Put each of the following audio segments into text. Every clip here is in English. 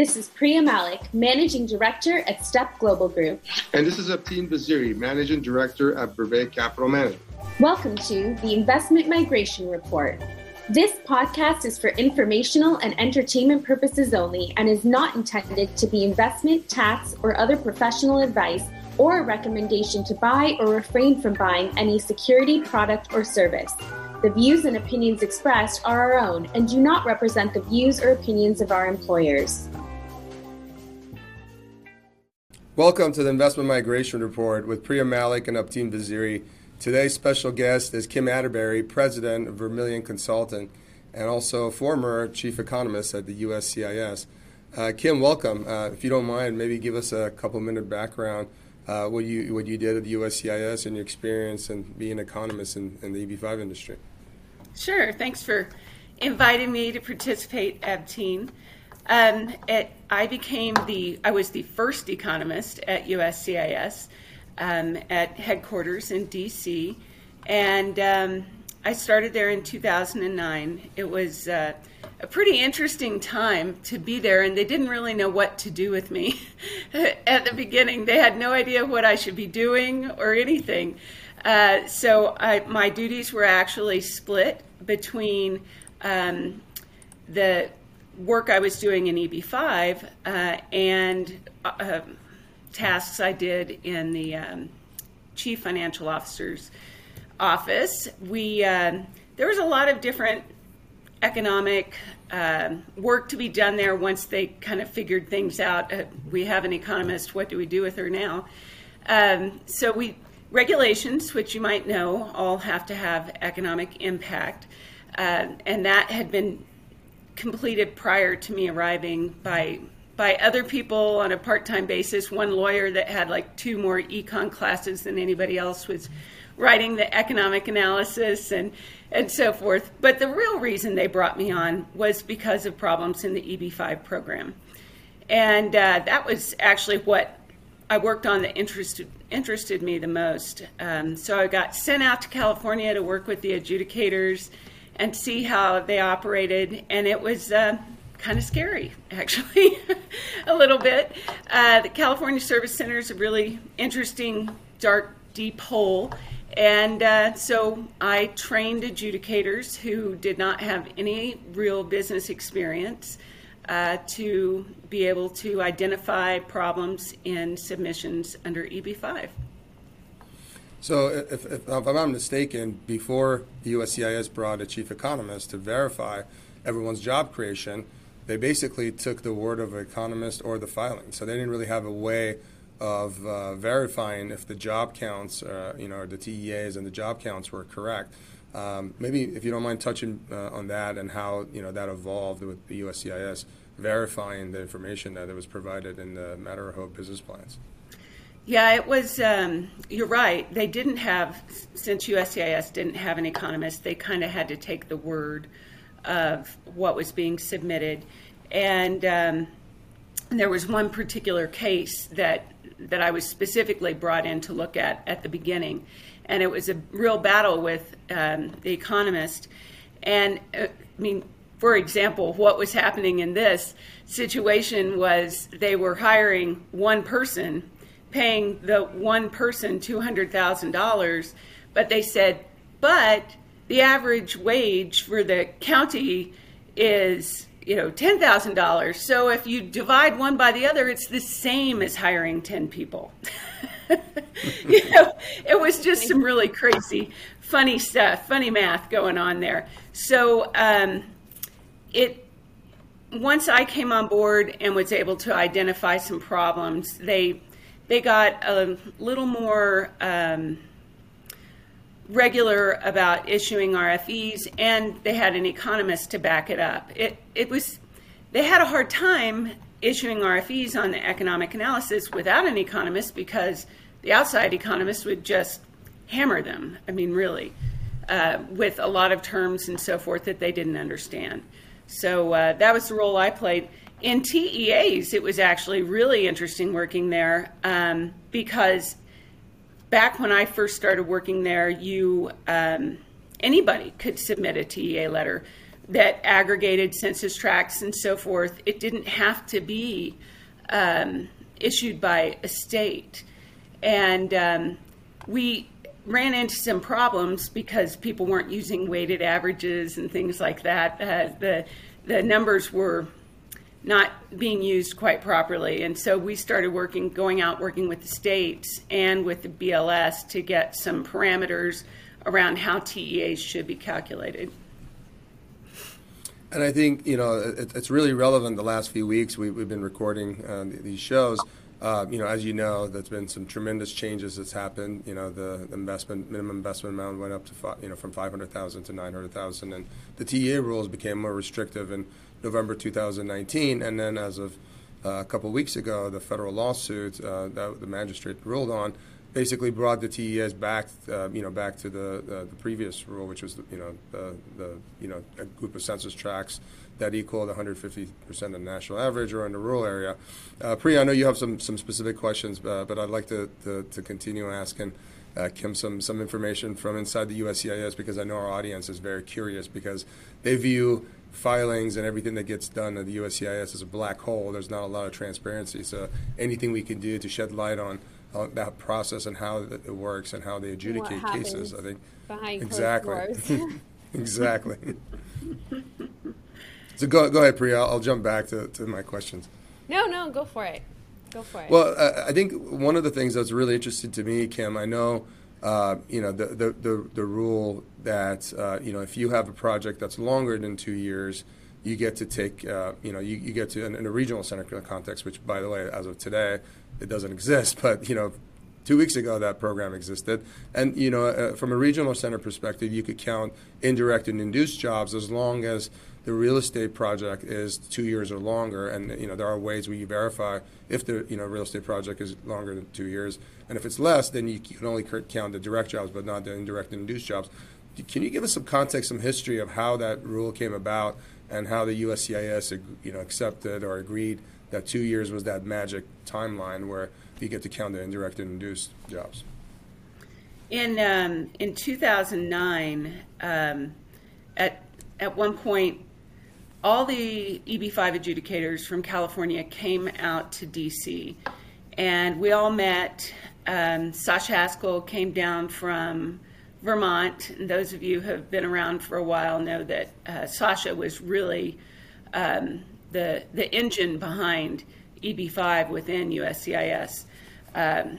This is Preeya Malik, Managing Director at Step Global Group. And this is Abteen Vaziri, Managing Director at Brevet Capital Management. Welcome to the Investment Migration Report. This podcast is for informational and entertainment purposes only and is not intended to be investment, tax, or other professional advice or a recommendation to buy or refrain from buying any security, product, or service. The views and opinions expressed are our own and do not represent the views or opinions of our employers. Welcome to the Investment Migration Report with Preeya Malik and Abteen Vaziri. Today's special guest is Kim Atteberry, President of Vermilion Consultant and also former Chief Economist at the USCIS. Uh, Kim, welcome. Uh, if you don't mind, maybe give us a couple minute background uh, what you what you did at the USCIS and your experience and being an economist in, in the EB5 industry. Sure. Thanks for inviting me to participate, Abteen. Um, it, I became the, I was the first economist at USCIS um, at headquarters in DC, and um, I started there in 2009. It was uh, a pretty interesting time to be there, and they didn't really know what to do with me at the beginning. They had no idea what I should be doing or anything. Uh, so I, my duties were actually split between um, the work I was doing in EB5 uh, and uh, tasks I did in the um, chief financial officer's office. We uh, there was a lot of different economic uh, work to be done there once they kind of figured things out. Uh, we have an economist. What do we do with her now? Um, so we regulations, which you might know, all have to have economic impact, uh, and that had been completed prior to me arriving by by other people on a part-time basis. One lawyer that had like two more econ classes than anybody else was writing the economic analysis and and so forth. But the real reason they brought me on was because of problems in the EB5 program, and uh, that was actually what I worked on that interested interested me the most. Um, so I got sent out to California to work with the adjudicators and see how they operated, and it was. Uh, kind of scary, actually, a little bit. Uh, the California Service Center is a really interesting, dark, deep hole. And uh, so I trained adjudicators who did not have any real business experience uh, to be able to identify problems in submissions under EB5. So, if, if, if, I'm not mistaken, before the USCIS brought a chief economist to verify everyone's job creation, they basically took the word of an economist or the filing. So they didn't really have a way of uh, verifying if the job counts, uh, you know, the TEAs and the job counts were correct. Um, maybe if you don't mind touching uh, on that and how you know that evolved with the USCIS verifying the information that was provided in the Matter of Ho business plans. Yeah, it was. Um, you're right. They didn't have since USCIS didn't have an economist. They kind of had to take the word of what was being submitted, and um, there was one particular case that that I was specifically brought in to look at at the beginning, and it was a real battle with um, the economist. And uh, I mean, for example, what was happening in this situation was they were hiring one person, paying the one person two hundred thousand dollars, but they said, but the average wage for the county is you know $10,000. So if you divide one by the other, it's the same as hiring 10 people. you know, it was just some really crazy, funny stuff, funny math going on there. So um, it once I came on board and was able to identify some problems, they they got a little more. Um, regular about issuing RFEs, and they had an economist to back it up. It it was they had a hard time issuing RFEs on the economic analysis without an economist because the outside economist would just hammer them. I mean, really, uh, with a lot of terms and so forth that they didn't understand. So uh, that was the role I played. In TEAs, it was actually really interesting working there um, because back when I first started working there, you um, anybody could submit a TEA letter. that aggregated census tracts and so forth. It didn't have to be um, issued by a state. And um, we ran into some problems because people weren't using weighted averages and things like that. Uh, the the numbers were not being used quite properly, and so we started working, going out, working with the states and with the BLS to get some parameters around how TEAs should be calculated. And I think you know it, it's really relevant. The last few weeks we, have been recording uh, these shows. Uh, you know, as you know, there's been some tremendous changes that's happened. You know, the, investment minimum investment amount went up to you know from 500,000 to 900,000, and the TEA rules became more restrictive in November 2019. And then, as of uh, a couple of weeks ago, the federal lawsuit uh, that the magistrate ruled on basically brought the TEAs back, uh, you know, back to the, uh, the previous rule, which was, the, you know, the, the, you know, a group of census tracts that equaled 150% of the national average or in the rural area. Uh, Preeya, I know you have some, some specific questions, uh, but I'd like to, to, to continue asking uh, Kim some, some information from inside the USCIS because I know our audience is very curious because they view filings and everything that gets done at the USCIS is a black hole. There's not a lot of transparency. So anything we can do to shed light on uh, that process and how it works and how they adjudicate cases. I think behind exactly, exactly. so go go ahead, Preeya. I'll, I'll jump back to, to my questions. No, no, go for it. Go for it. Well, uh, I think one of the things that's really interesting to me, Kim, I know. Uh, you know the, the, the, the rule that uh, you know if you have a project that's longer than two years, you get to take uh, you know you, you get to in, in, a regional center context, which by the way, as of today, it doesn't exist. But you know, two weeks ago that program existed, and you know, uh, from a regional center perspective, you could count indirect and induced jobs as long as the real estate project is two years or longer, and you know there are ways where you verify if the you know real estate project is longer than two years, and if it's less, then you can only count the direct jobs, but not the indirect and induced jobs. Can you give us some context, some history of how that rule came about, and how the USCIS you know accepted or agreed that two years was that magic timeline where you get to count the indirect and induced jobs. In um, in 2009, um, at at one point, all the EB5 adjudicators from California came out to DC, and we all met. Um, Sasha Haskell came down from Vermont, and those of you who have been around for a while know that uh, Sasha was really um, the the engine behind EB5 within USCIS. Um,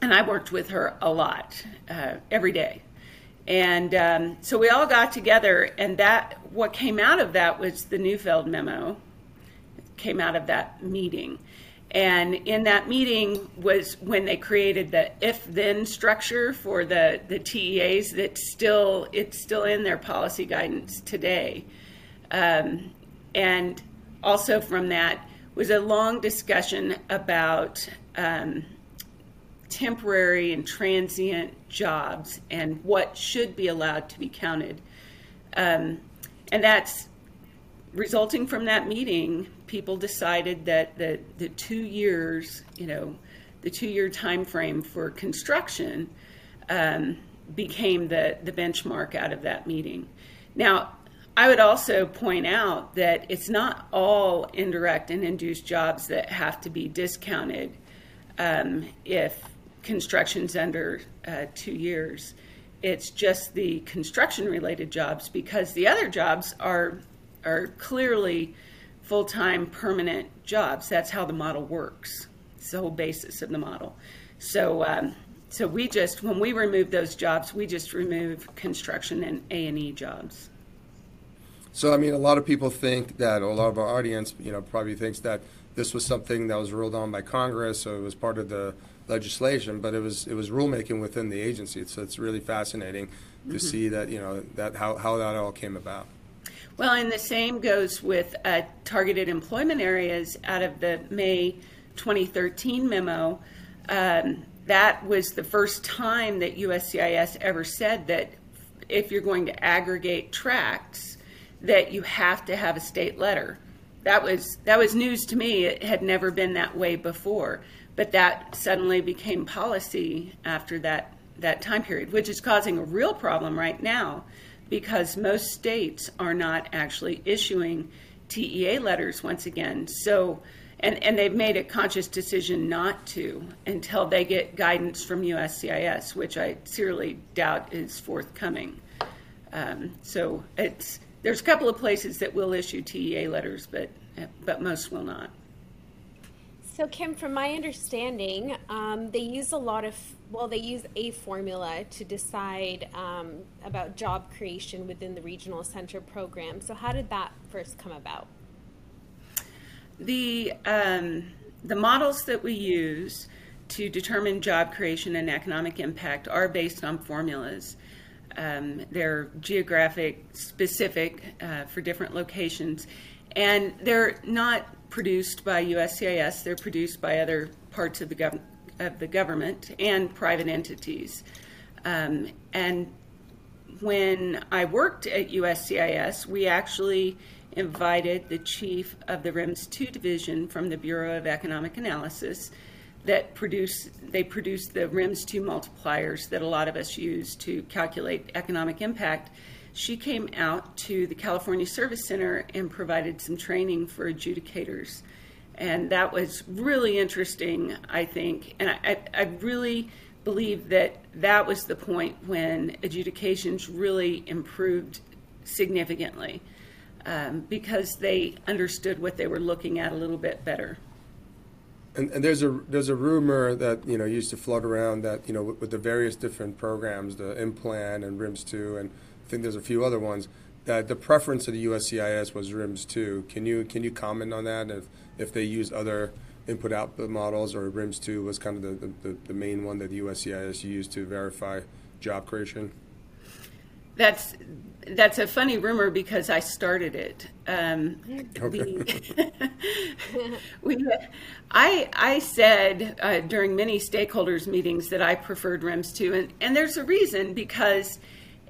and I worked with her a lot, uh, every day. And um, so we all got together, and that what came out of that was the Neufeld memo. Came out of that meeting, and in that meeting was when they created the if-then structure for the the TEAs. That still it's still in their policy guidance today, um, and also from that was a long discussion about um, temporary and transient jobs and what should be allowed to be counted. Um, and that's resulting from that meeting, people decided that the, the two years, you know, the two year time frame for construction um, became the, the benchmark out of that meeting. Now, I would also point out that it's not all indirect and induced jobs that have to be discounted um, if construction's under uh, two years. It's just the construction related jobs because the other jobs are are clearly full time permanent jobs. That's how the model works. It's the whole basis of the model. So um, so we just when we remove those jobs, we just remove construction and A and E jobs. So, I mean, a lot of people think that, a lot of our audience, you know, probably thinks that this was something that was ruled on by Congress, so it was part of the legislation, but it was it was rulemaking within the agency. So it's really fascinating to mm-hmm. see that you know that how, how that all came about. Well, and the same goes with uh, targeted employment areas out of the May 2013 memo. Um, that was the first time that USCIS ever said that if you're going to aggregate tracts that you have to have a state letter. That was that was news to me. It had never been that way before, but that suddenly became policy after that that time period, which is causing a real problem right now because most states are not actually issuing TEA letters once again. So, and, and they've made a conscious decision not to until they get guidance from USCIS, which I sincerely doubt is forthcoming. Um, so it's there's a couple of places that will issue TEA letters, but but most will not. So, Kim, from my understanding, um, they use a lot of, well, they use a formula to decide um, about job creation within the regional center program. So, how did that first come about? The, um, the models that we use to determine job creation and economic impact are based on formulas. Um, they're geographic specific uh, for different locations, and they're not produced by USCIS, they're produced by other parts of the, gov- of the government and private entities. Um, and when I worked at USCIS, we actually invited the chief of the RIMS 2 division from the Bureau of Economic Analysis that produce they produce the RIMS 2 multipliers that a lot of us use to calculate economic impact she came out to the California Service Center and provided some training for adjudicators. And that was really interesting, I think. And I, I really believe that that was the point when adjudications really improved significantly um, because they understood what they were looking at a little bit better. And, and, there's a there's a rumor that you know used to float around that you know with, with the various different programs, the Implan and RIMS two and think there's a few other ones. That the preference of the USCIS was RIMS two. Can you can you comment on that? If if they use other input output models or RIMS two was kind of the, the, the main one that the USCIS used to verify job creation. That's that's a funny rumor because I started it. Um, okay. the, we, I I said uh, during many stakeholders meetings that I preferred RIMS two, and and there's a reason because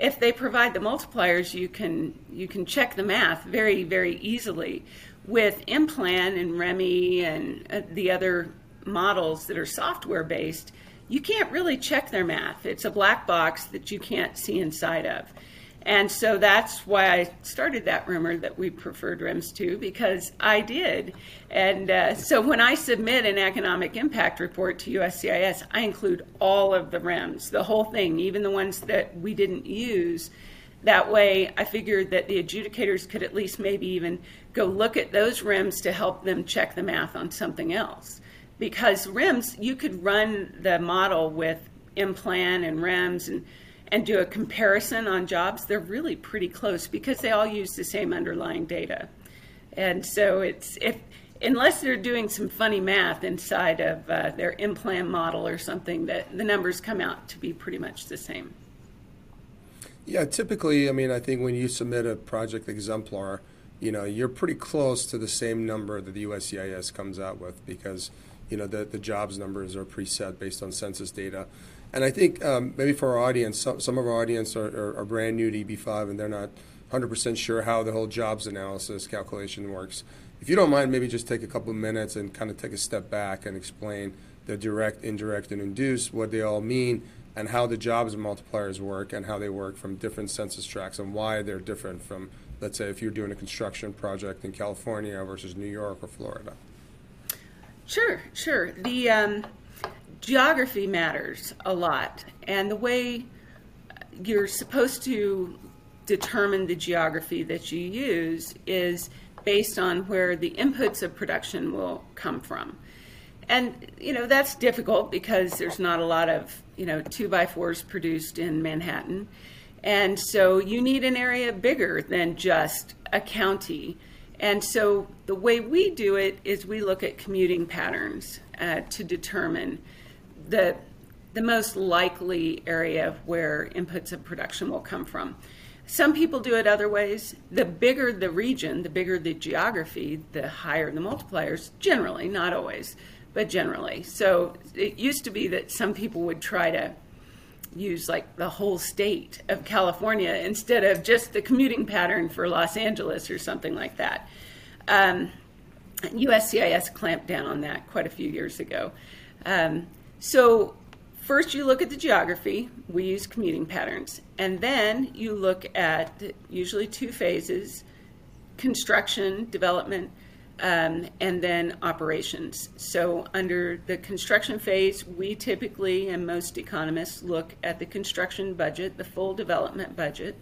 if they provide the multipliers, you can you can check the math very very easily. With Implan and Remi and uh, the other models that are software based, you can't really check their math. It's a black box that you can't see inside of. And so that's why I started that rumor that we preferred RIMS 2 because I did. And uh, so when I submit an economic impact report to USCIS, I include all of the RIMS, the whole thing, even the ones that we didn't use. That way, I figured that the adjudicators could at least maybe even go look at those RIMS to help them check the math on something else. Because RIMS, you could run the model with Implan and RIMS and and do a comparison on jobs, they're really pretty close because they all use the same underlying data. And so it's if unless they're doing some funny math inside of uh, their Implan model or something, that the numbers come out to be pretty much the same. Yeah, typically, I mean, I think when you submit a project exemplar, you know, you're pretty close to the same number that the USCIS comes out with because, you know, the, the jobs numbers are preset based on census data. And I think um, maybe for our audience, some, some of our audience are, are, are, brand new to EB5 and they're not 100% sure how the whole jobs analysis calculation works. If you don't mind, maybe just take a couple of minutes and kind of take a step back and explain the direct, indirect, and induced, what they all mean, and how the jobs multipliers work and how they work from different census tracts and why they're different from, let's say, if you're doing a construction project in California versus New York or Florida. Sure, sure. The um, geography matters a lot, and the way you're supposed to determine the geography that you use is based on where the inputs of production will come from. And you know that's difficult because there's not a lot of you know two by fours produced in Manhattan, and so you need an area bigger than just a county. And so the way we do it is we look at commuting patterns uh, to determine the the most likely area where inputs of production will come from. Some people do it other ways. The bigger the region, the bigger the geography, the higher the multipliers, generally, not always, but generally. So it used to be that some people would try to use like the whole state of California instead of just the commuting pattern for Los Angeles or something like that. Um, USCIS clamped down on that quite a few years ago. Um, so first you look at the geography. We use commuting patterns. And then you look at usually two phases construction, development, um, and then operations. So, under the construction phase, we typically, and most economists, look at the construction budget, the full development budget,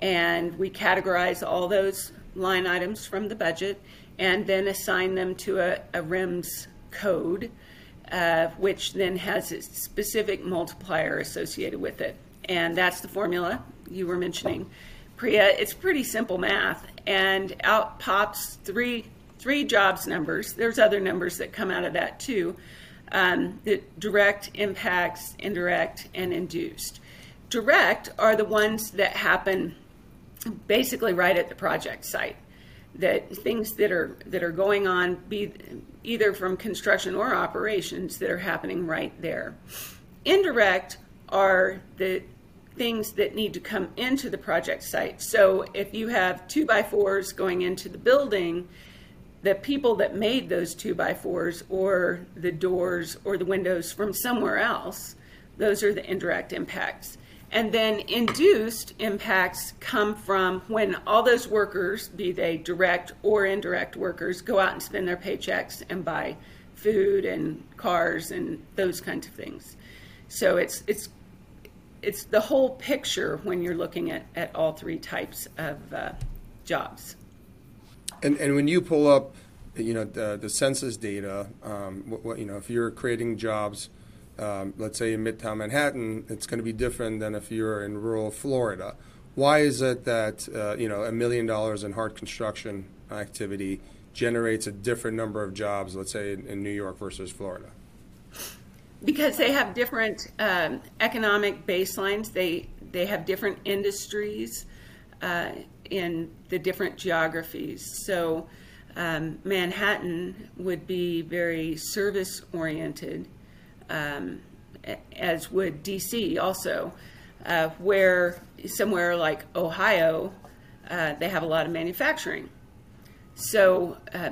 and we categorize all those line items from the budget and then assign them to a, a RIMS code, uh, which then has a specific multiplier associated with it. And that's the formula you were mentioning. Preeya, it's pretty simple math, and out pops three three jobs numbers. There's other numbers that come out of that too. Um, the direct impacts, indirect, and induced. Direct are the ones that happen basically right at the project site. That things that are that are going on, be either from construction or operations, that are happening right there. Indirect are the things that need to come into the project site. So if you have two by fours going into the building, the people that made those two by fours or the doors or the windows from somewhere else, those are the indirect impacts. And then induced impacts come from when all those workers, be they direct or indirect workers, go out and spend their paychecks and buy food and cars and those kinds of things. So it's it's it's the whole picture when you're looking at, at all three types of uh, jobs. And and when you pull up, you know, the, the census data, um, what, what, you know, if you're creating jobs um, let's say in Midtown Manhattan, it's going to be different than if you're in rural Florida. Why is it that uh, you know a million dollars in hard construction activity generates a different number of jobs, let's say in, in New York versus Florida? Because they have different um, economic baselines. They they have different industries uh, in the different geographies. So um, Manhattan would be very service oriented um, as would DC also, uh, where somewhere like Ohio, uh, they have a lot of manufacturing. So uh,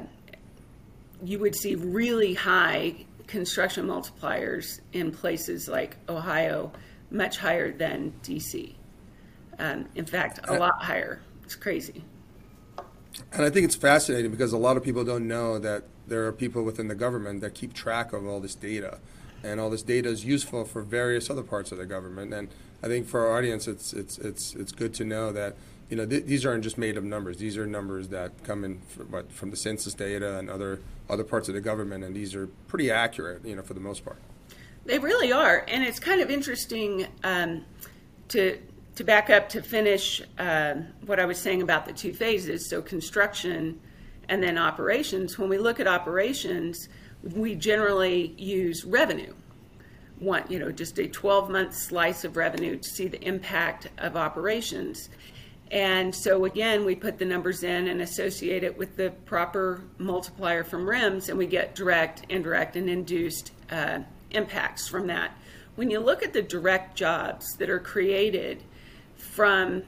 you would see really high construction multipliers in places like Ohio, much higher than DC. Um, in fact, a lot higher. It's crazy. And I think it's fascinating because a lot of people don't know that there are people within the government that keep track of all this data and all this data is useful for various other parts of the government. And I think for our audience, it's it's it's it's good to know that you know th- these aren't just made up numbers. These are numbers that come in from, what, from the census data and other other parts of the government, and these are pretty accurate, you know, for the most part. They really are, and it's kind of interesting um, to to back up to finish uh, what I was saying about the two phases. So construction and then operations. When we look at operations we generally use revenue. Want you know just a 12 month slice of revenue to see the impact of operations. And so again, we put the numbers in and associate it with the proper multiplier from RIMS, and we get direct, indirect, and induced uh, impacts from that. When you look at the direct jobs that are created from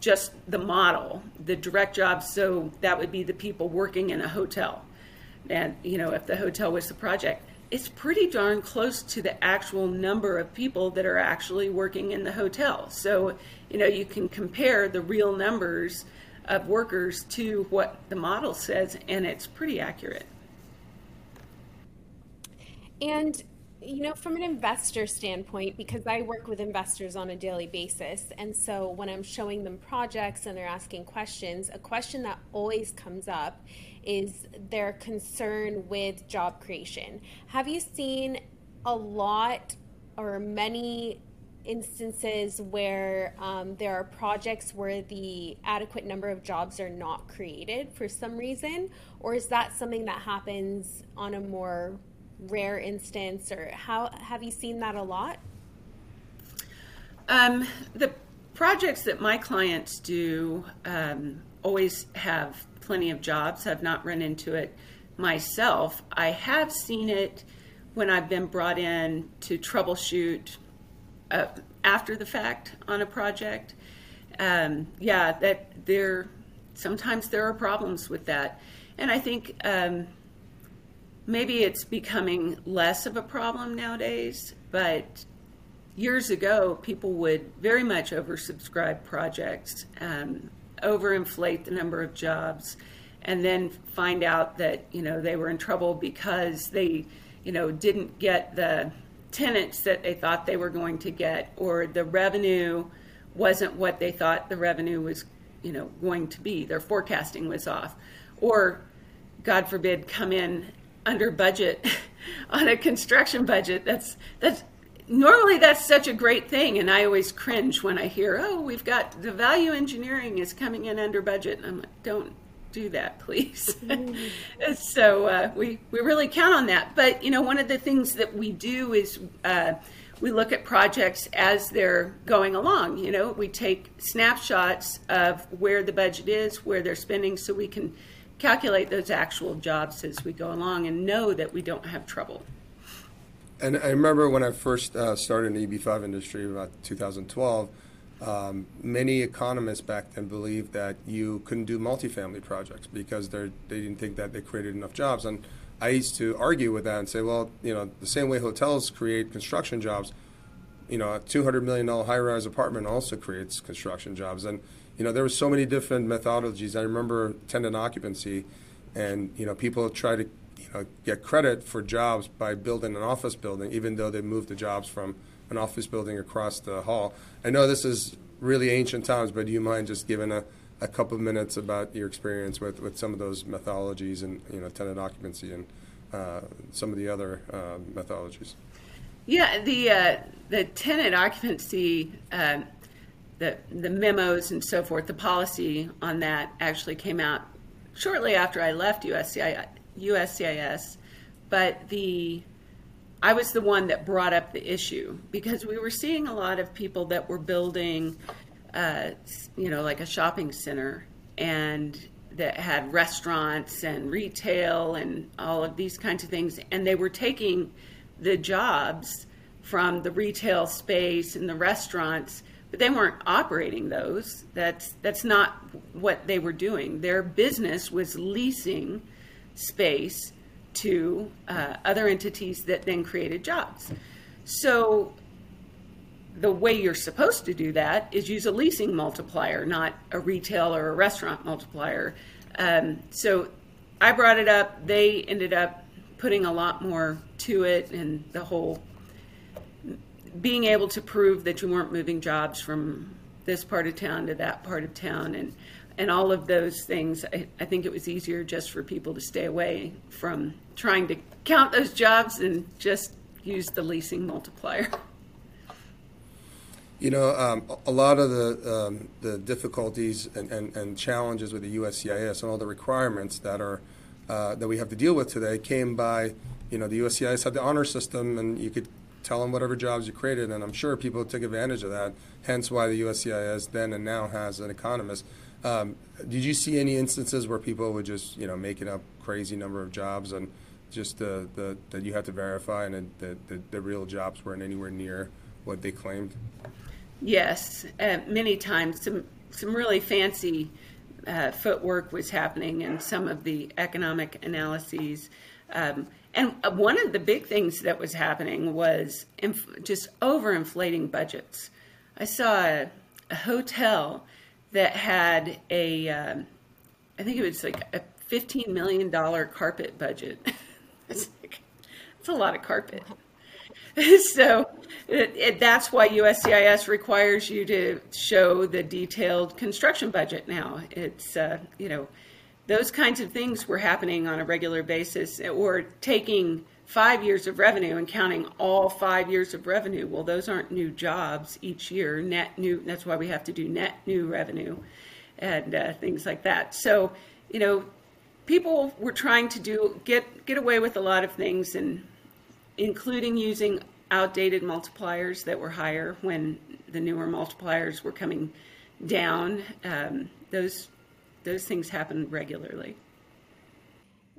just the model, the direct jobs, so that would be the people working in a hotel and you know if the hotel was the project it's pretty darn close to the actual number of people that are actually working in the hotel. So you know you can compare the real numbers of workers to what the model says and it's pretty accurate. And you know, from an investor standpoint, because I work with investors on a daily basis, and so when I'm showing them projects and they're asking questions, a question that always comes up is their concern with job creation. Have you seen a lot or many instances where um, there are projects where the adequate number of jobs are not created for some reason, or is that something that happens on a more rare instance, or how have you seen that a lot? Um, the projects that my clients do um, always have plenty of jobs. I've not run into it myself. I have seen it when I've been brought in to troubleshoot uh, after the fact on a project. Um, yeah, that there sometimes there are problems with that, and I think um, maybe it's becoming less of a problem nowadays. but years ago, people would very much oversubscribe projects, um, overinflate the number of jobs, and then find out that you know they were in trouble because they you know didn't get the tenants that they thought they were going to get, or the revenue wasn't what they thought the revenue was you know going to be. Their forecasting was off, or God forbid, come in under budget on a construction budget. That's that's normally that's such a great thing, and I always cringe when I hear, "Oh, we've got the value engineering is coming in under budget." And I'm like, "Don't do that, please." Mm-hmm. so uh, we we really count on that. But you know, one of the things that we do is. Uh, we look at projects as they're going along. You know, we take snapshots of where the budget is, where they're spending, so we can calculate those actual jobs as we go along and know that we don't have trouble. And I remember when I first uh, started in the EB5 industry about 2012, um, many economists back then believed that you couldn't do multifamily projects because they didn't think that they created enough jobs. And I used to argue with that and say, well, you know, the same way hotels create construction jobs, you know, a $200 million high-rise apartment also creates construction jobs. And, you know, there were so many different methodologies. I remember tenant occupancy, and, you know, people try to know, get credit for jobs by building an office building, even though they moved the jobs from an office building across the hall. I know this is really ancient times, but do you mind just giving a, a couple of minutes about your experience with, with some of those methodologies and you know tenant occupancy and uh, some of the other uh, methodologies? Yeah, the uh, the tenant occupancy, uh, the the memos and so forth, the policy on that actually came out shortly after I left USCI. USCIS, but the I was the one that brought up the issue because we were seeing a lot of people that were building, uh, you know, like a shopping center and that had restaurants and retail and all of these kinds of things, and they were taking the jobs from the retail space and the restaurants, but they weren't operating those. That's that's not what they were doing. Their business was leasing space to uh, other entities that then created jobs. So the way you're supposed to do that is use a leasing multiplier, not a retail or a restaurant multiplier. Um, so I brought it up. They ended up putting a lot more to it, and the whole being able to prove that you weren't moving jobs from this part of town to that part of town, and and all of those things, I, I, think it was easier just for people to stay away from trying to count those jobs and just use the leasing multiplier. You know, um, a lot of the um, the difficulties and, and, and, challenges with the USCIS and all the requirements that are uh, that we have to deal with today came by, you know, the USCIS had the honor system, and you could tell them whatever jobs you created, and I'm sure people took advantage of that. Hence, why the USCIS then and now has an economist um, did you see any instances where people would just, you know, making up crazy number of jobs and just the, the that you had to verify and the, the, the real jobs weren't anywhere near what they claimed? Yes, uh, many times some some really fancy uh, footwork was happening in some of the economic analyses. Um, and one of the big things that was happening was inf- just overinflating budgets. I saw a, a hotel that had a, um, I think it was like a $15 million carpet budget. it's, like, it's a lot of carpet. so it, it, that's why USCIS requires you to show the detailed construction budget now. It's, uh, you know, those kinds of things were happening on a regular basis or taking five years of revenue and counting all five years of revenue. Well, those aren't new jobs each year. Net new. That's why we have to do net new revenue and uh, things like that. So, you know, people were trying to do get get away with a lot of things, and including using outdated multipliers that were higher when the newer multipliers were coming down. Um, those those things happen regularly.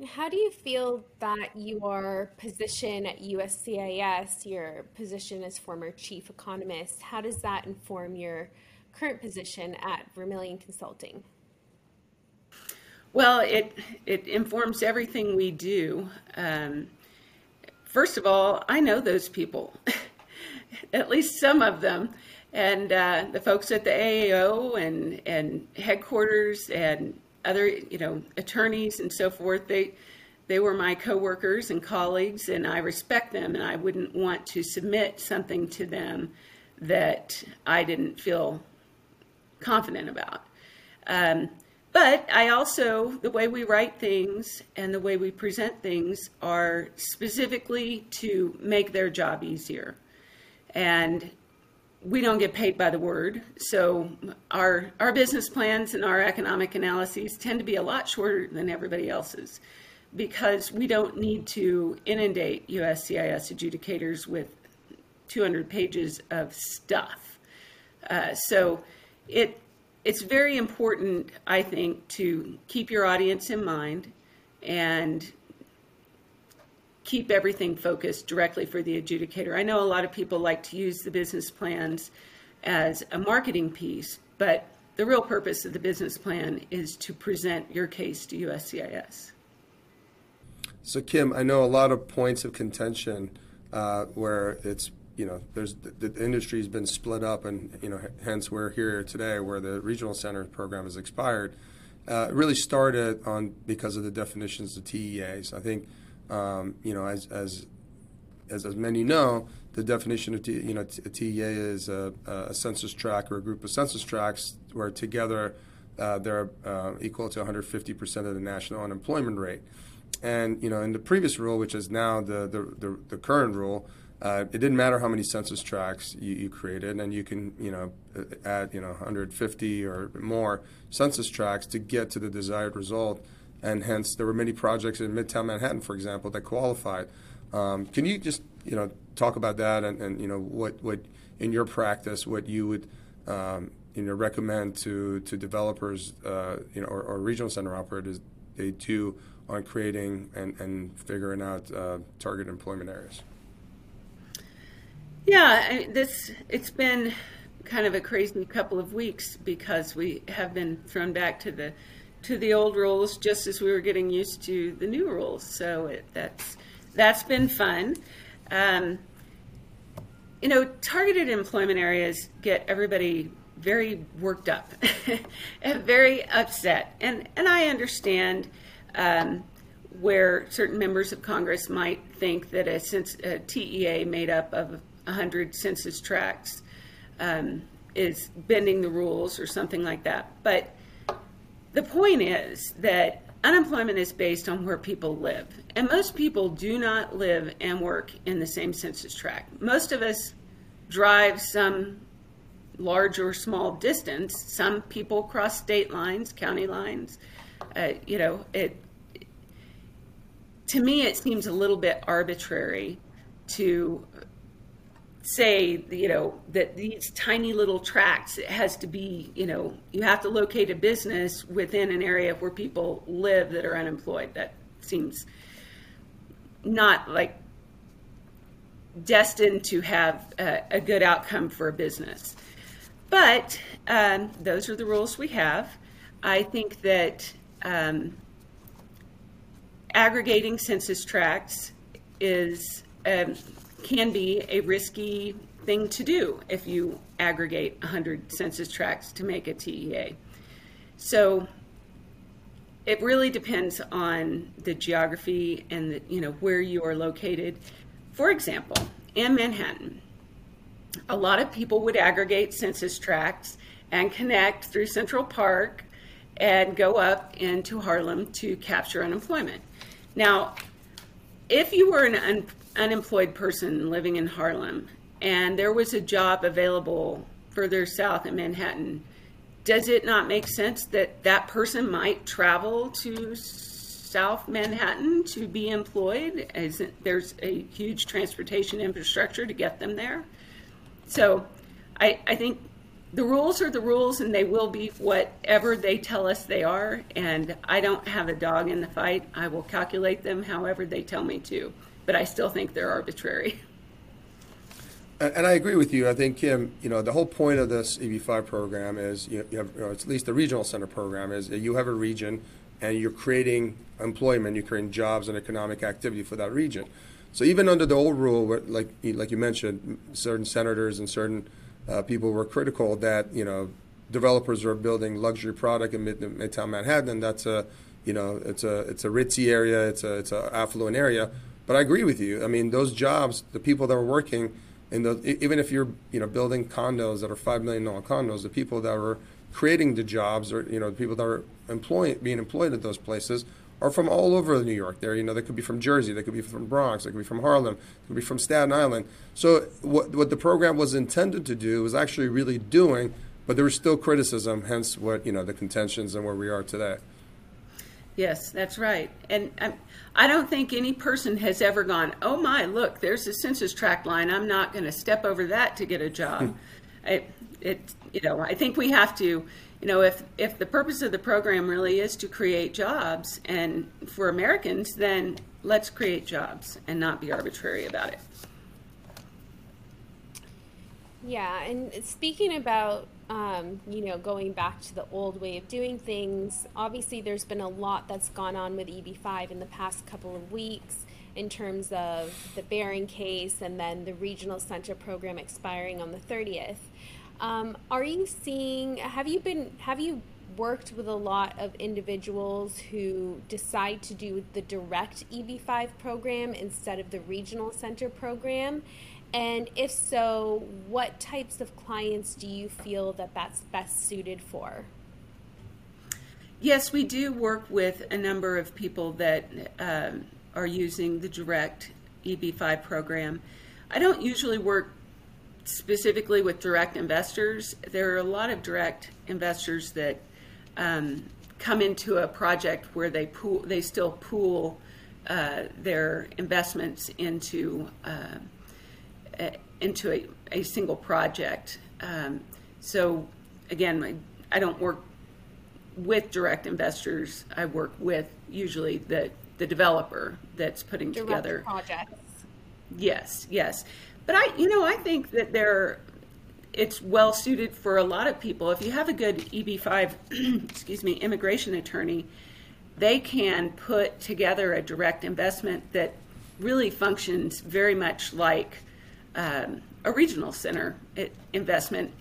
How do you feel that your position at USCIS, your position as former chief economist, how does that inform your current position at Vermilion Consulting? Well, it it informs everything we do. Um, first of all, I know those people. at least some of them. And uh, the folks at the AAO and, and headquarters and other, you know, attorneys and so forth, they, they were my coworkers and colleagues, and I respect them, and I wouldn't want to submit something to them that I didn't feel confident about. Um, but I also, the way we write things and the way we present things are specifically to make their job easier. And we don't get paid by the word. So our, our business plans and our economic analyses tend to be a lot shorter than everybody else's because we don't need to inundate USCIS adjudicators with 200 pages of stuff. Uh, so it it's very important, I think, to keep your audience in mind and keep everything focused directly for the adjudicator. I know a lot of people like to use the business plans as a marketing piece, but the real purpose of the business plan is to present your case to USCIS. So, Kim, I know a lot of points of contention uh, where it's you know, there's the, the industry has been split up, and you know, hence we're here today, where the regional center program has expired. Uh, it really started on because of the definitions of TEAs. I think, um, you know, as as as, as many know, the definition of T, you know a TEA is a, a, census tract or a group of census tracts where together uh, they're uh, equal to 150 percent of the national unemployment rate. And you know, in the previous rule, which is now the the, the, the current rule, uh, it didn't matter how many census tracts you, you, created, and you can, you know, add, you know, 150 or more census tracts to get to the desired result. And hence, there were many projects in Midtown Manhattan, for example, that qualified. Um, can you just, you know, talk about that and, and, you know, what, what in your practice, what you would, um, you know, recommend to to developers, uh, you know, or, or, regional center operators they do on creating and, and figuring out uh, target employment areas? Yeah, I this it's been kind of a crazy couple of weeks because we have been thrown back to the to the old rules just as we were getting used to the new rules. So it, that's that's been fun. Um, you know, targeted employment areas get everybody very worked up, and very upset, and and I understand. Um, where certain members of Congress might think that a, a TEA made up of 100 census tracts um, is bending the rules or something like that. But the point is that unemployment is based on where people live. And most people do not live and work in the same census tract. Most of us drive some large or small distance. Some people cross state lines, county lines. Uh, you know, it to me it seems a little bit arbitrary to say you know that these tiny little tracts it has to be you know you have to locate a business within an area where people live that are unemployed. That seems not like destined to have a, a good outcome for a business. But um, those are the rules we have. I think that um, aggregating census tracts is um, can be a risky thing to do if you aggregate 100 census tracts to make a TEA. So it really depends on the geography and the, you know where you are located. For example, in Manhattan, a lot of people would aggregate census tracts and connect through Central Park and go up into Harlem to capture unemployment. Now, if you were an unemployed person living in Harlem and there was a job available further south in Manhattan, does it not make sense that that person might travel to South Manhattan to be employed? As there's a huge transportation infrastructure to get them there. So I, I think the rules are the rules and they will be whatever they tell us they are. And I don't have a dog in the fight. I will calculate them however they tell me to but I still think they're arbitrary. And I agree with you. I think Kim, you know, the whole point of this EB5 program is you, have, you know, at least the regional center program is you have a region and you're creating employment, you're creating jobs and economic activity for that region. So even under the old rule, like like you mentioned, certain senators and certain uh, people were critical that you know developers are building luxury product in Mid- Midtown Manhattan. That's a you know it's a it's a ritzy area. It's a it's a affluent area. But I agree with you. I mean, those jobs, the people that are working and even if you're you know building condos that are five million dollar condos, the people that are creating the jobs or you know the people that are employing being employed at those places are from all over New York. There, you know, they could be from Jersey, they could be from Bronx, they could be from Harlem, they could be from Staten Island. So what what the program was intended to do was actually really doing, but there was still criticism. Hence, what you know, the contentions and where we are today. Yes, that's right. And um, I don't think any person has ever gone, "Oh my, look, there's a census tract line. I'm not going to step over that to get a job." it, it, you know, I think we have to you know, if if the purpose of the program really is to create jobs and for Americans, then let's create jobs and not be arbitrary about it. Yeah, and speaking about um, you know going back to the old way of doing things, obviously there's been a lot that's gone on with EB5 in the past couple of weeks in terms of the Behring case and then the regional center program expiring on the 30th. Um, are you seeing? Have you been? Have you worked with a lot of individuals who decide to do the direct EB5 program instead of the regional center program? And if so, what types of clients do you feel that that's best suited for? Yes, we do work with a number of people that um, are using the direct EB5 program. I don't usually work specifically with direct investors, there are a lot of direct investors that um, come into a project where they pool, they still pool uh, their investments into uh, a, into a, a, single project. Um, so again, I, I don't work with direct investors. I work with usually the the developer that's putting direct together projects. Yes, yes. But I, you know, I think that there, it's well suited for a lot of people. If you have a good EB5, excuse me, immigration attorney, they can put together a direct investment that really functions very much like um, a regional center investment.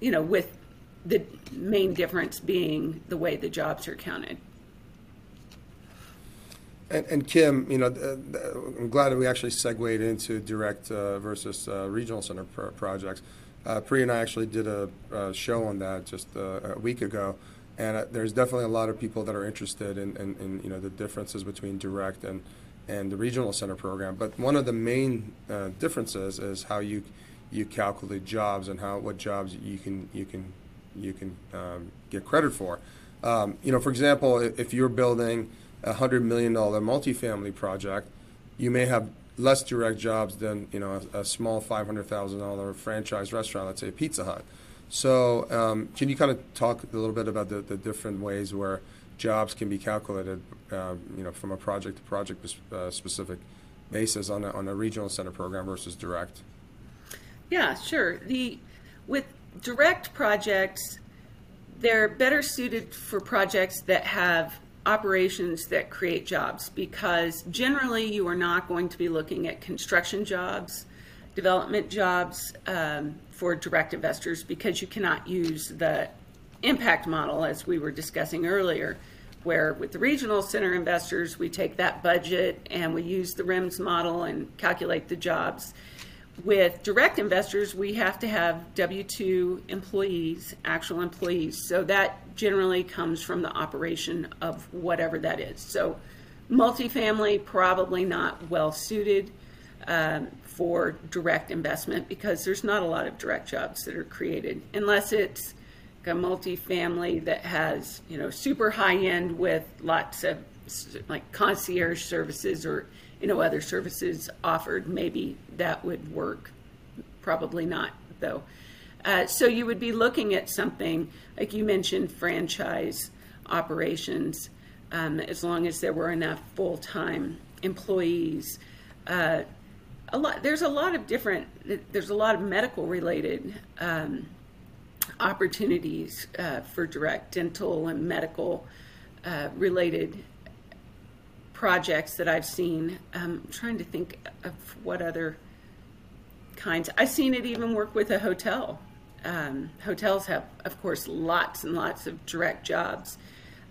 You know, with the main difference being the way the jobs are counted. And, and, Kim, you know, I'm glad that we actually segued into direct uh, versus uh, regional center pro- projects. Uh, Pri and I actually did a, a show on that just uh, a week ago, and uh, there's definitely a lot of people that are interested in, in, in, you know the differences between direct and and the regional center program. But one of the main uh, differences is how you you calculate jobs and how what jobs you can you can you can um, get credit for. Um, you know, for example, if you're building a hundred million dollar multifamily project, you may have less direct jobs than you know a, a small five hundred thousand dollar franchise restaurant, let's say Pizza Hut. So, um, can you kind of talk a little bit about the, the different ways where jobs can be calculated, uh, you know, from a project to project uh, specific basis on a, on a regional center program versus direct? Yeah, sure. The with direct projects, they're better suited for projects that have operations that create jobs because generally you are not going to be looking at construction jobs, development jobs um, for direct investors because you cannot use the impact model as we were discussing earlier. Where with the regional center investors, we take that budget and we use the RIMS model and calculate the jobs with direct investors, we have to have W 2 employees, actual employees. So that generally comes from the operation of whatever that is. So, multifamily, probably not well suited um, for direct investment because there's not a lot of direct jobs that are created unless it's a multifamily that has, you know, super high end with lots of like concierge services or you know other services offered maybe that would work. Probably not though. Uh, so you would be looking at something like you mentioned franchise operations um, as long as there were enough full-time employees. Uh, a lot there's a lot of different there's a lot of medical related um, opportunities uh, for direct dental and medical uh, related projects that I've seen. Um, I'm trying to think of what other kinds. I've seen it even work with a hotel. Um, hotels have, of course, lots and lots of direct jobs.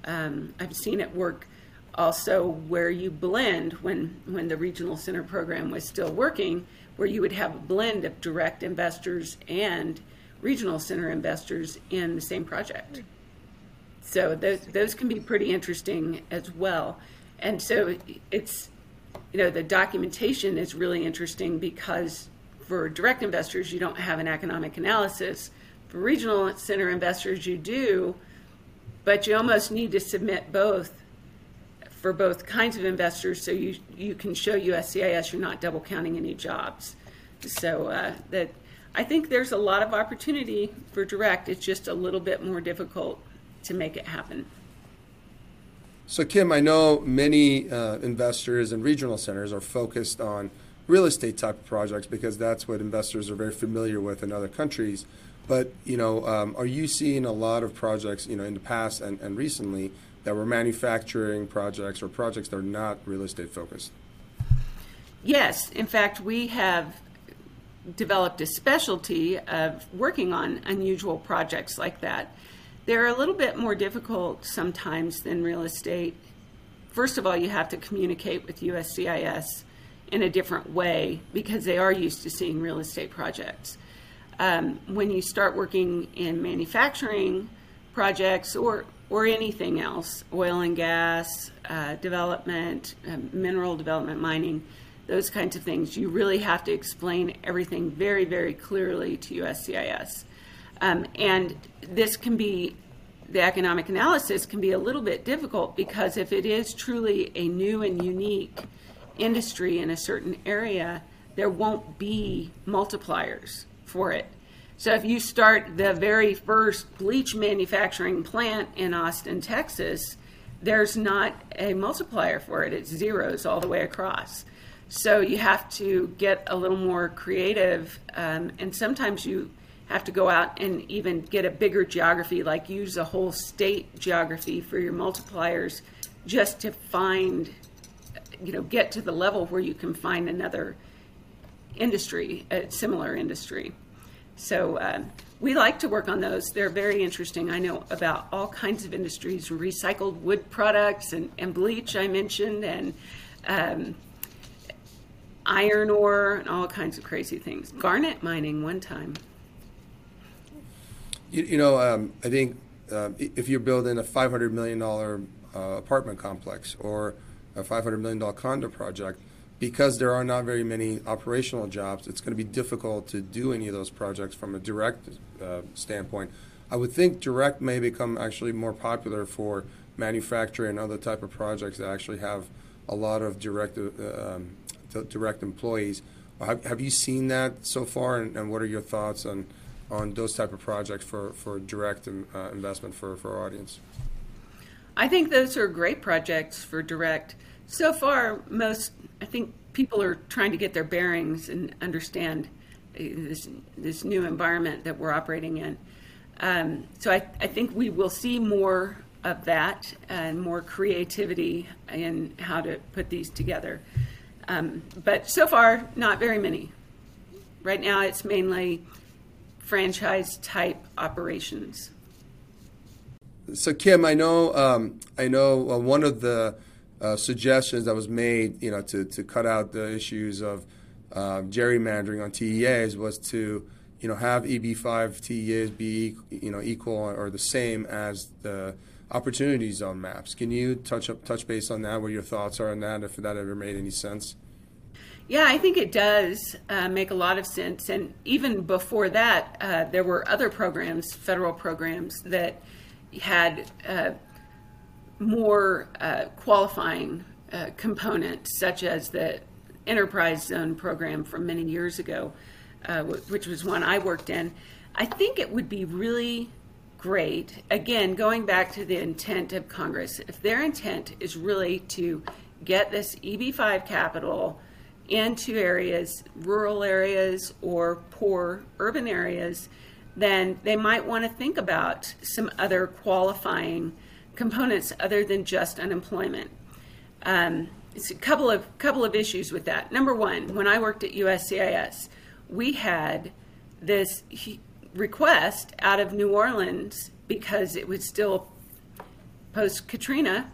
Um, I've seen it work also where you blend when when the regional center program was still working, where you would have a blend of direct investors and regional center investors in the same project. So those those can be pretty interesting as well. And so it's you know the documentation is really interesting because for direct investors you don't have an economic analysis. For regional center investors you do, but you almost need to submit both for both kinds of investors so you you can show USCIS you're not double counting any jobs. So uh, that I think there's a lot of opportunity for direct. It's just a little bit more difficult to make it happen. So, Kim, I know many uh, investors and regional centers are focused on real estate type of projects because that's what investors are very familiar with in other countries. But you know, um, are you seeing a lot of projects, you know, in the past and, and recently that were manufacturing projects or projects that are not real estate focused? Yes, in fact, we have developed a specialty of working on unusual projects like that. They're a little bit more difficult sometimes than real estate. First of all, you have to communicate with USCIS in a different way because they are used to seeing real estate projects. Um, when you start working in manufacturing projects or or anything else, oil and gas uh, development, uh, mineral development, mining, those kinds of things, you really have to explain everything very, very clearly to USCIS. Um, and this can be, the economic analysis can be a little bit difficult because if it is truly a new and unique industry in a certain area, there won't be multipliers for it. So if you start the very first bleach manufacturing plant in Austin, Texas, there's not a multiplier for it. It's zeros all the way across. So you have to get a little more creative, um, and sometimes you have to go out and even get a bigger geography, like use a whole state geography for your multipliers, just to find, you know, get to the level where you can find another industry, a similar industry. So uh, we like to work on those. They're very interesting. I know about all kinds of industries, recycled wood products and, and bleach I mentioned, and um, iron ore and all kinds of crazy things. Garnet mining one time. You, you know, um, I think uh, if you're building a $500 million uh, apartment complex or a $500 million condo project, because there are not very many operational jobs, it's going to be difficult to do any of those projects from a direct uh, standpoint. I would think direct may become actually more popular for manufacturing and other type of projects that actually have a lot of direct uh, um, direct employees. Have, have you seen that so far, and, and, what are your thoughts on on those type of projects for for direct uh, investment for for our audience? I think those are great projects for direct. So far, most I think people are trying to get their bearings and understand uh, this this new environment that we're operating in. Um, so I, I think we will see more of that and more creativity in how to put these together. Um, but so far, not very many. Right now, it's mainly franchise type operations. So, Kim, I know, um, I know uh, one of the uh, suggestions that was made, you know, to, to cut out the issues of uh, gerrymandering on TEAs was to, you know, have EB5 TEAs be, you know, equal or the same as the opportunity zone maps. Can you touch up, touch base on that? What your thoughts are on that? If that ever made any sense? Yeah, I think it does uh, make a lot of sense. And even before that, uh, there were other programs, federal programs, that had uh, more uh, qualifying uh, components, such as the Enterprise Zone program from many years ago, uh, which was one I worked in. I think it would be really great. Again, going back to the intent of Congress, if their intent is really to get this EB5 capital into areas, rural areas or poor urban areas, then they might want to think about some other qualifying components other than just unemployment. Um, it's a couple of couple of issues with that. Number one, when I worked at USCIS, we had this request out of New Orleans because it was still post Katrina,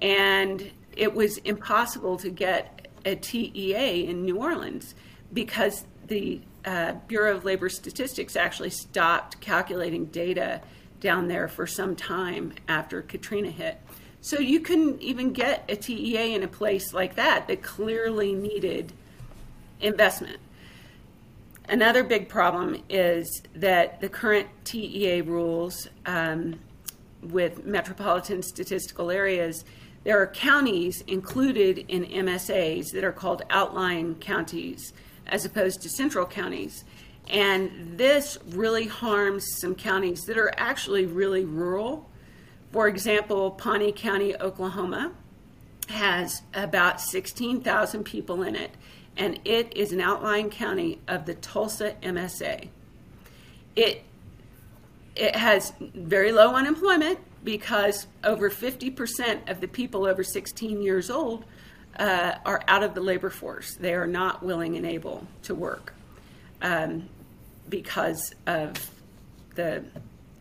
and it was impossible to get a TEA in New Orleans because the uh, Bureau of Labor Statistics actually stopped calculating data down there for some time after Katrina hit. So you couldn't even get a TEA in a place like that that clearly needed investment. Another big problem is that the current TEA rules um, with metropolitan statistical areas, there are counties included in MSAs that are called outlying counties as opposed to central counties. And this really harms some counties that are actually really rural for example, Pawnee County, Oklahoma has about 16,000 people in it, and it is an outlying county of the Tulsa MSA. It it has very low unemployment because over 50% of the people over 16 years old uh, are out of the labor force. They are not willing and able to work um, because of the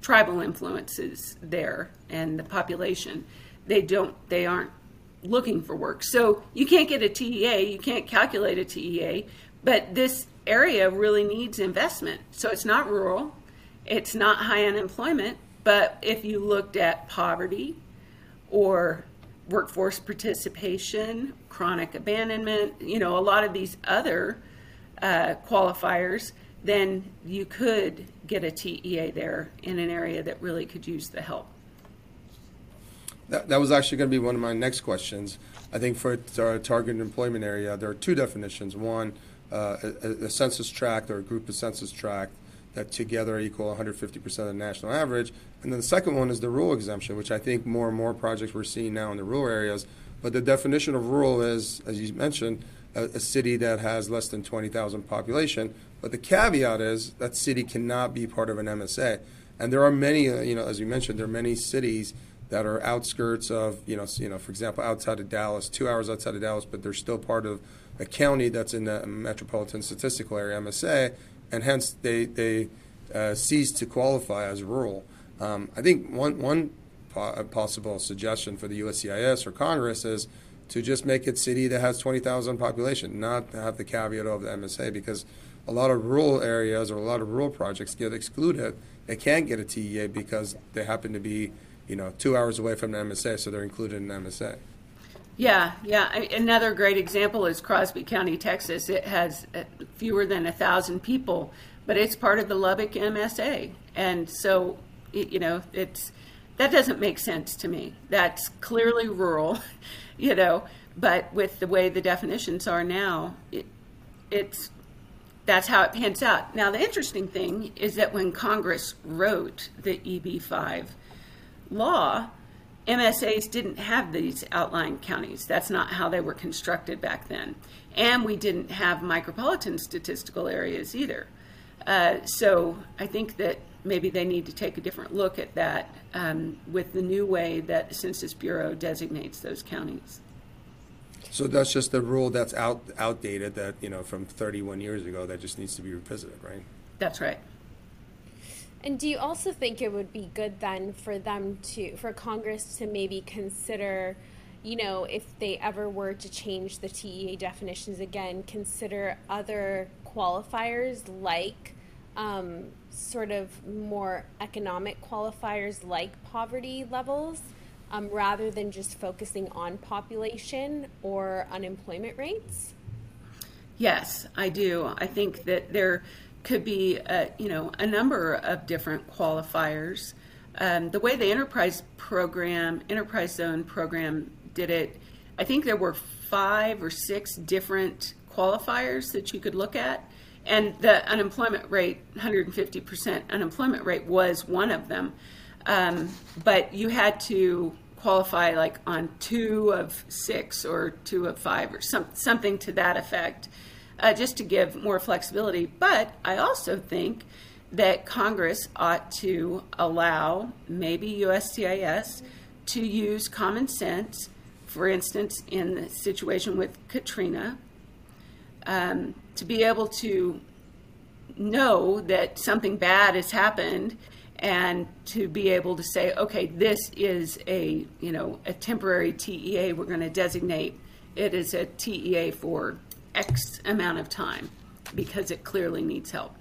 tribal influences there and the population. They don't. They aren't looking for work. So you can't get a TEA. You can't calculate a TEA. But this area really needs investment. So it's not rural. It's not high unemployment. But if you looked at poverty or workforce participation, chronic abandonment, you know, a lot of these other uh, qualifiers, then you could get a TEA there in an area that really could use the help. That, that was actually going to be one of my next questions. I think for our targeted employment area, there are two definitions. One, uh, a, a, census tract or a group of census tract that together equal 150% of the national average. And then the second one is the rural exemption, which I think more and more projects we're seeing now in the rural areas. But the definition of rural is, as you mentioned, a, a city that has less than 20,000 population. But the caveat is that city cannot be part of an MSA. And there are many, uh, you know, as you mentioned, there are many cities that are outskirts of, you know, you know, for example, outside of Dallas, two hours outside of Dallas, but they're still part of a county that's in the metropolitan statistical area MSA, and hence they they uh, cease to qualify as rural. Um, I think one one po- possible suggestion for the USCIS or Congress is to just make it city that has 20,000 population, not have the caveat of the MSA, because a lot of rural areas or a lot of rural projects get excluded. They can't get a TEA because they happen to be, you know, two hours away from the MSA, so they're included in the MSA. Yeah, yeah. Another great example is Crosby County, Texas. It has uh, fewer than a thousand people, but it's part of the Lubbock MSA, and so you know it's that doesn't make sense to me. That's clearly rural, you know. But with the way the definitions are now, it, it's that's how it pans out. Now, the interesting thing is that when Congress wrote the EB5 law, MSAs didn't have these outlying counties. That's not how they were constructed back then. And we didn't have micropolitan statistical areas either. Uh, so I think that maybe they need to take a different look at that um, with the new way that the Census Bureau designates those counties. So that's just a rule that's out outdated that you know from 31 years ago that just needs to be revisited, right? That's right. And do you also think it would be good then for them to for Congress to maybe consider, you know, if they ever were to change the TEA definitions again, consider other qualifiers like um, sort of more economic qualifiers like poverty levels um, rather than just focusing on population or unemployment rates? Yes, I do. I think that there could be, a, you know, a number of different qualifiers. Um, the way the enterprise program, enterprise zone program, did it, I think there were five or six different qualifiers that you could look at, and the unemployment rate, 150% unemployment rate, was one of them. Um, but you had to qualify like on two of six or two of five or some, something to that effect, uh, just to give more flexibility. But I also think that Congress ought to allow maybe USCIS to use common sense for instance, in the situation with Katrina, um, to be able to know that something bad has happened and to be able to say, okay, this is a you know a temporary TEA. We're going to designate it as a TEA for X amount of time because it clearly needs help.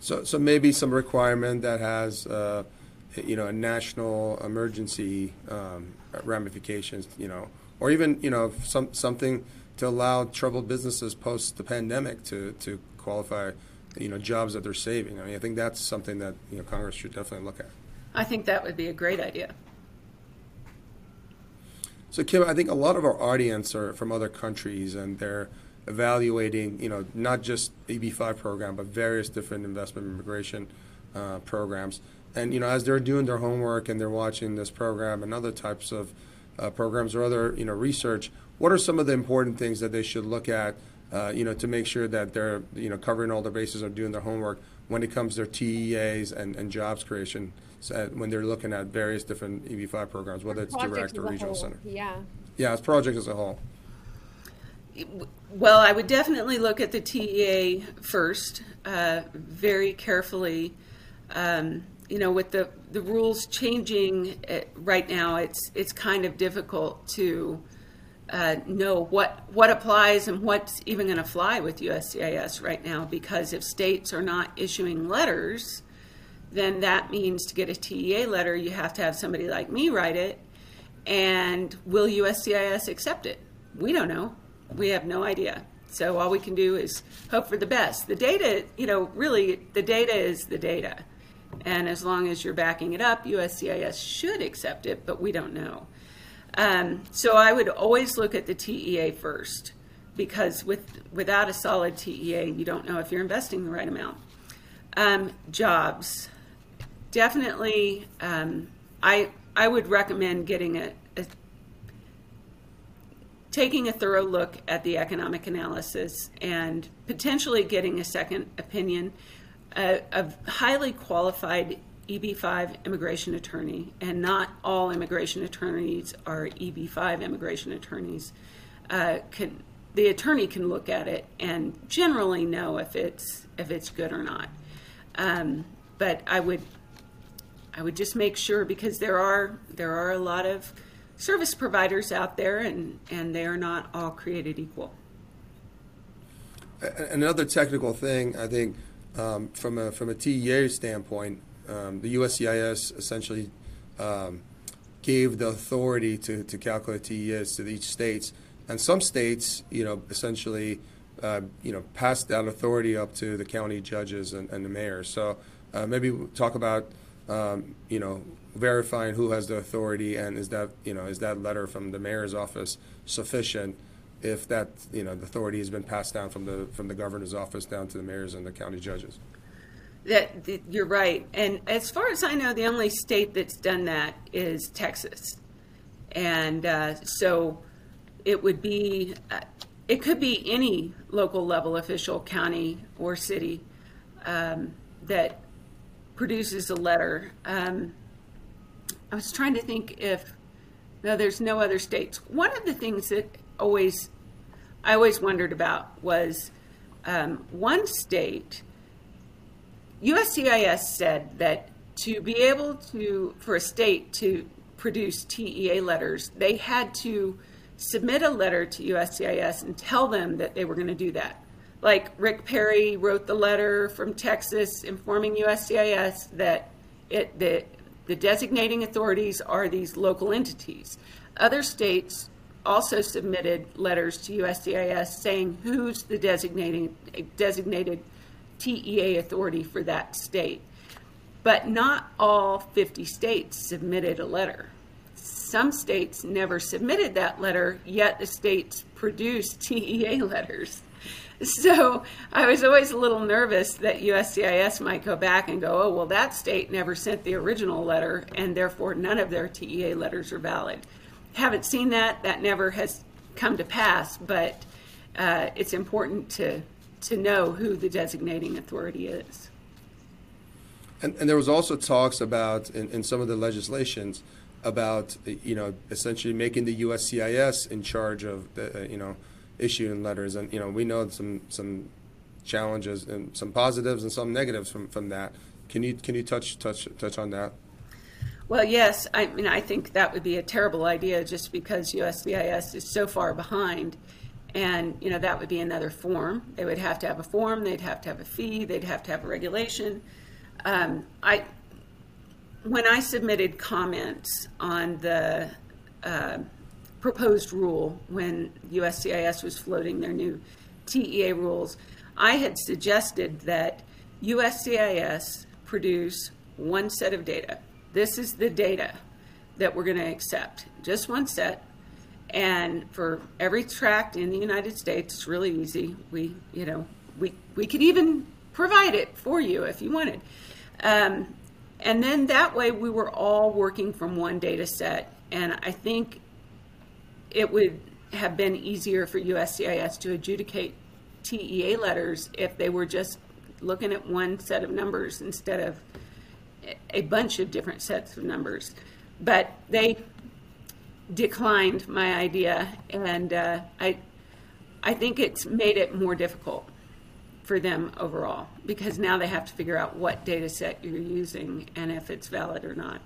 So, so maybe some requirement that has, uh, you know, a national emergency um, ramifications, you know, or even you know some something to allow troubled businesses post the pandemic to to qualify, you know, jobs that they're saving. I mean, I think that's something that you know Congress should definitely look at. I think that would be a great idea. So, Kim, I think a lot of our audience are from other countries, and they're evaluating, you know, not just EB5 program, but various different investment immigration uh, programs. And you know, as they're doing their homework and they're watching this program and other types of uh, programs or other, you know, research, what are some of the important things that they should look at, uh, you know, to make sure that they're, you know, covering all their bases or doing their homework when it comes to their TEAs and, and jobs creation so when they're looking at various different EB5 programs, whether it's direct or regional whole. center? Yeah. Yeah, it's project as a whole. Well, I would definitely look at the TEA first, uh, very carefully. Um, you know, with the, the rules changing uh, right now, it's it's kind of difficult to uh, know what what applies and what's even going to fly with USCIS right now. Because if states are not issuing letters, then that means to get a TEA letter, you have to have somebody like me write it. And will USCIS accept it? We don't know. We have no idea. So all we can do is hope for the best. The data, you know, really, the data is the data. And as long as you're backing it up, USCIS should accept it, but we don't know. Um, so I would always look at the TEA first because with, without a solid TEA, you don't know if you're investing the right amount. Um, jobs definitely, um, I I would recommend getting a, a, taking a thorough look at the economic analysis and potentially getting a second opinion. A, a highly qualified EB5 immigration attorney, and not all immigration attorneys are EB5 immigration attorneys. Uh, can the attorney can look at it and generally know if it's if it's good or not. Um, but I would I would just make sure because there are there are a lot of service providers out there, and and they are not all created equal. Another technical thing, I think, um, from a from a TEA standpoint, um, the USCIS essentially um, gave the authority to, to calculate TEAs to each states, and some states, you know, essentially, uh, you know, passed that authority up to the county judges and, and the mayor. So uh, maybe talk about um, you know, verifying who has the authority and is that, you know, is that letter from the mayor's office sufficient if that, you know, the authority has been passed down from the, from the governor's office down to the mayors and the county judges? That, that you're right. And as far as I know, the only state that's done that is Texas. And uh, so it would be, uh, it could be any local level official, county or city, um, that produces a letter. Um, I was trying to think if no, there's no other states. One of the things that always I always wondered about was um, one state. USCIS said that to be able to for a state to produce TEA letters, they had to submit a letter to USCIS and tell them that they were going to do that like Rick Perry wrote the letter from Texas informing USCIS that it, the, the designating authorities are these local entities. Other states also submitted letters to USCIS saying who's the designating designated TEA authority for that state. But not all 50 states submitted a letter. Some states never submitted that letter, yet the states produced TEA letters. So I was always a little nervous that USCIS might go back and go, oh, well, that state never sent the original letter, and therefore none of their TEA letters are valid. Haven't seen that. That never has come to pass, but uh, it's important to, to know who the designating authority is. And, and there was also talks about in, in some of the legislations about you know essentially making the USCIS in charge of the, uh, you know issuing letters, and you know we know some some challenges and some positives and some negatives from, from that. Can you can you touch touch touch on that? Well, yes. I mean, I think that would be a terrible idea just because USCIS is so far behind. And, you know, that would be another form. They would have to have a form, they'd have to have a fee, they'd have to have a regulation. Um, I, when I submitted comments on the uh, proposed rule when USCIS was floating their new TEA rules, I had suggested that USCIS produce one set of data. This is the data that we're going to accept, just one set. And for every tract in the United States, it's really easy. We, you know, we we could even provide it for you if you wanted. Um, and then that way, we were all working from one data set. And I think it would have been easier for USCIS to adjudicate TEA letters if they were just looking at one set of numbers instead of a bunch of different sets of numbers. But they declined my idea, and uh, I, I think it's made it more difficult for them overall because now they have to figure out what data set you're using and if it's valid or not.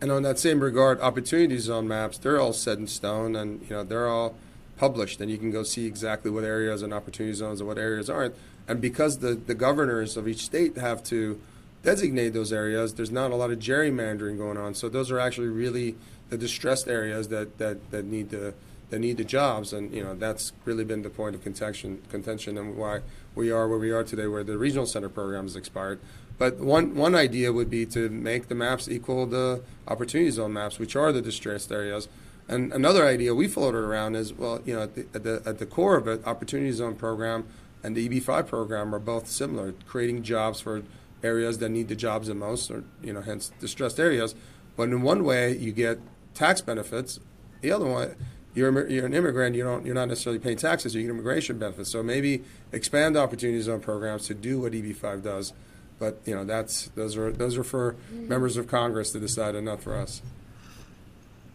And on that same regard, opportunity zone maps, they're all set in stone and you know they're all published and you can go see exactly what areas and opportunity zones and what areas aren't. And because the, the governors of each state have to designate those areas, there's not a lot of gerrymandering going on. So those are actually really the distressed areas that, that, that need the that need the jobs. And you know that's really been the point of contention contention and why we are where we are today, where the regional center program has expired. But one one idea would be to make the maps equal the opportunity zone maps, which are the distressed areas and another idea we floated around is, well, you know, at the, at the, at the core of it, Opportunity Zone program and the EB5 program are both similar, creating jobs for areas that need the jobs the most, or you know, hence distressed areas. But in one way, you get tax benefits. The other one, you're, you're an immigrant, you don't, you're not necessarily paying taxes, you get immigration benefits. So maybe expand Opportunity Zone programs to do what EB5 does. But you know, that's those are those are for mm-hmm. members of Congress to decide, and not for us.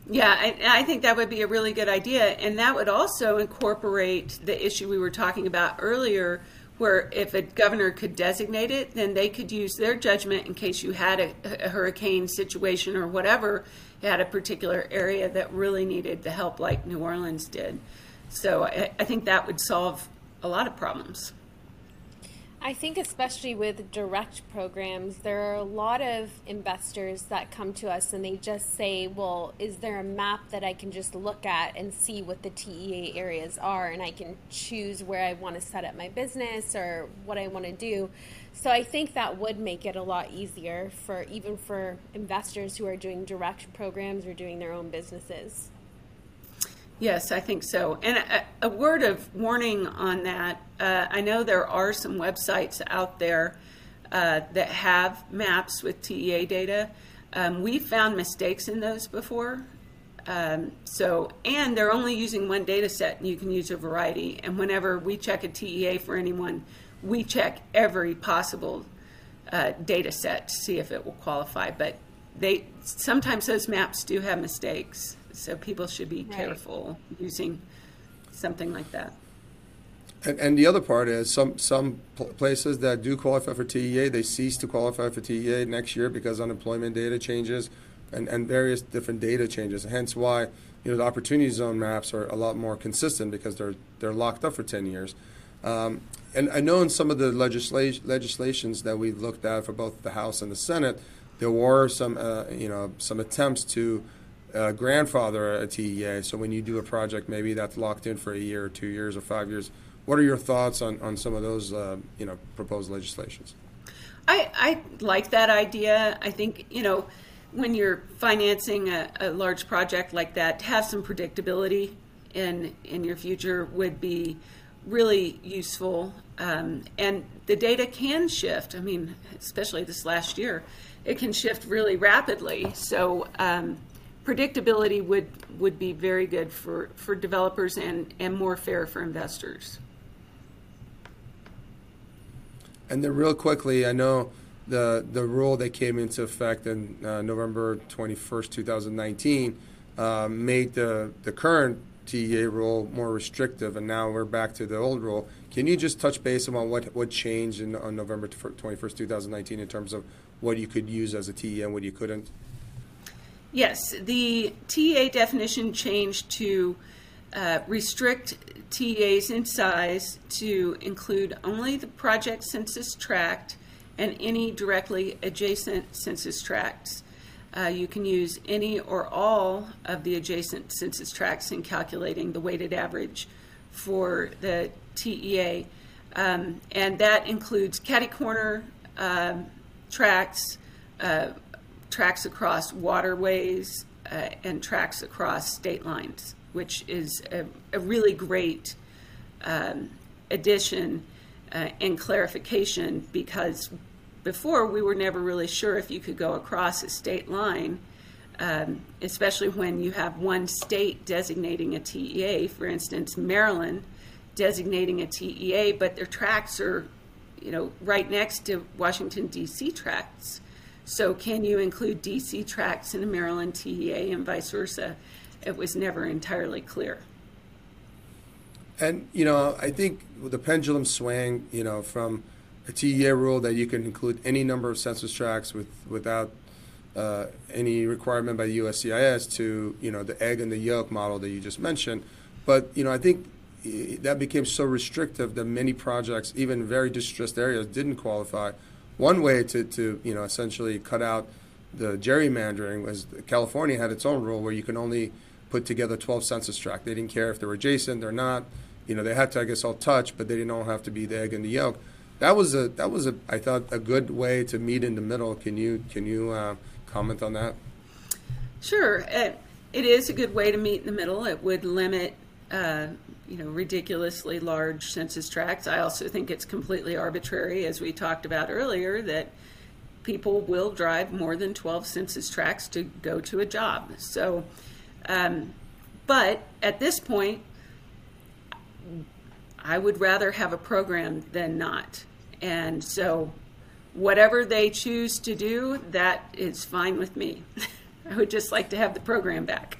Yeah, I, I, think that would be a really good idea. And that would also incorporate the issue we were talking about earlier, where if a governor could designate it, then they could use their judgment in case you had a, a hurricane situation or whatever, you had a particular area that really needed the help, like New Orleans did. So I, I think that would solve a lot of problems. I think, especially with direct programs, there are a lot of investors that come to us and they just say, Well, is there a map that I can just look at and see what the TEA areas are and I can choose where I want to set up my business or what I want to do? So I think that would make it a lot easier for even for investors who are doing direct programs or doing their own businesses. Yes, I think so. And a, a word of warning on that uh, I know there are some websites out there uh, that have maps with TEA data. Um, we found mistakes in those before. Um, so, and they're only using one data set, and you can use a variety. And whenever we check a TEA for anyone, we check every possible uh, data set to see if it will qualify. But they sometimes those maps do have mistakes. So people should be right. careful using something like that. And, and, the other part is some some places that do qualify for TEA, they cease to qualify for TEA next year because unemployment data changes and, and various different data changes. Hence why you know the opportunity zone maps are a lot more consistent because they're they're locked up for 10 years. Um, and I know in some of the legisla- legislations that we've looked at for both the House and the Senate, there were some uh, you know some attempts to uh, grandfather a TEA. So when you do a project, maybe that's locked in for a year or two years or five years. What are your thoughts on, on some of those uh, you know proposed legislations? I, I like that idea. I think you know when you're financing a, a large project like that, to have some predictability in in your future would be really useful. Um, and the data can shift. I mean, especially this last year, it can shift really rapidly. So um, predictability would would be very good for, for developers and, and more fair for investors. And then, real quickly, I know the the rule that came into effect in uh, November 21st, 2019, uh, made the the current TEA rule more restrictive, and now we're back to the old rule. Can you just touch base on what what changed in, on November 21st, 2019, in terms of what you could use as a TEA and what you couldn't? Yes, the TEA definition changed to uh, restrict TEAs in size to include only the project census tract and any directly adjacent census tracts. Uh, you can use any or all of the adjacent census tracts in calculating the weighted average for the TEA. Um, and that includes catty corner um, tracts, uh, tracts across waterways, uh, and tracts across state lines, which is a, a really great um, addition uh, and clarification because before we were never really sure if you could go across a state line, um, especially when you have one state designating a TEA. For instance, Maryland designating a TEA, but their tracts are, you know, right next to Washington D.C. tracts. So, can you include D.C. tracts in a Maryland TEA and vice versa? It was never entirely clear. And you know, I think the pendulum swang, you know, from a TEA rule that you can include any number of census tracts with without uh, any requirement by the USCIS to you know the egg and the yolk model that you just mentioned. But you know, I think that became so restrictive that many projects, even very distressed areas, didn't qualify. One way to, to you know essentially cut out the gerrymandering was California had its own rule where you can only put together 12 census tracts. They didn't care if they were adjacent or not. You know, they had to, I guess, all touch, but they didn't all have to be the egg and the yolk that was a that was a I thought a good way to meet in the middle. Can you can you uh, comment on that? Sure, it, it is a good way to meet in the middle. It would limit. Uh, you know, ridiculously large census tracts. I also think it's completely arbitrary, as we talked about earlier, that people will drive more than 12 census tracts to go to a job. So, um, but at this point, I would rather have a program than not. And so, whatever they choose to do, that is fine with me. I would just like to have the program back.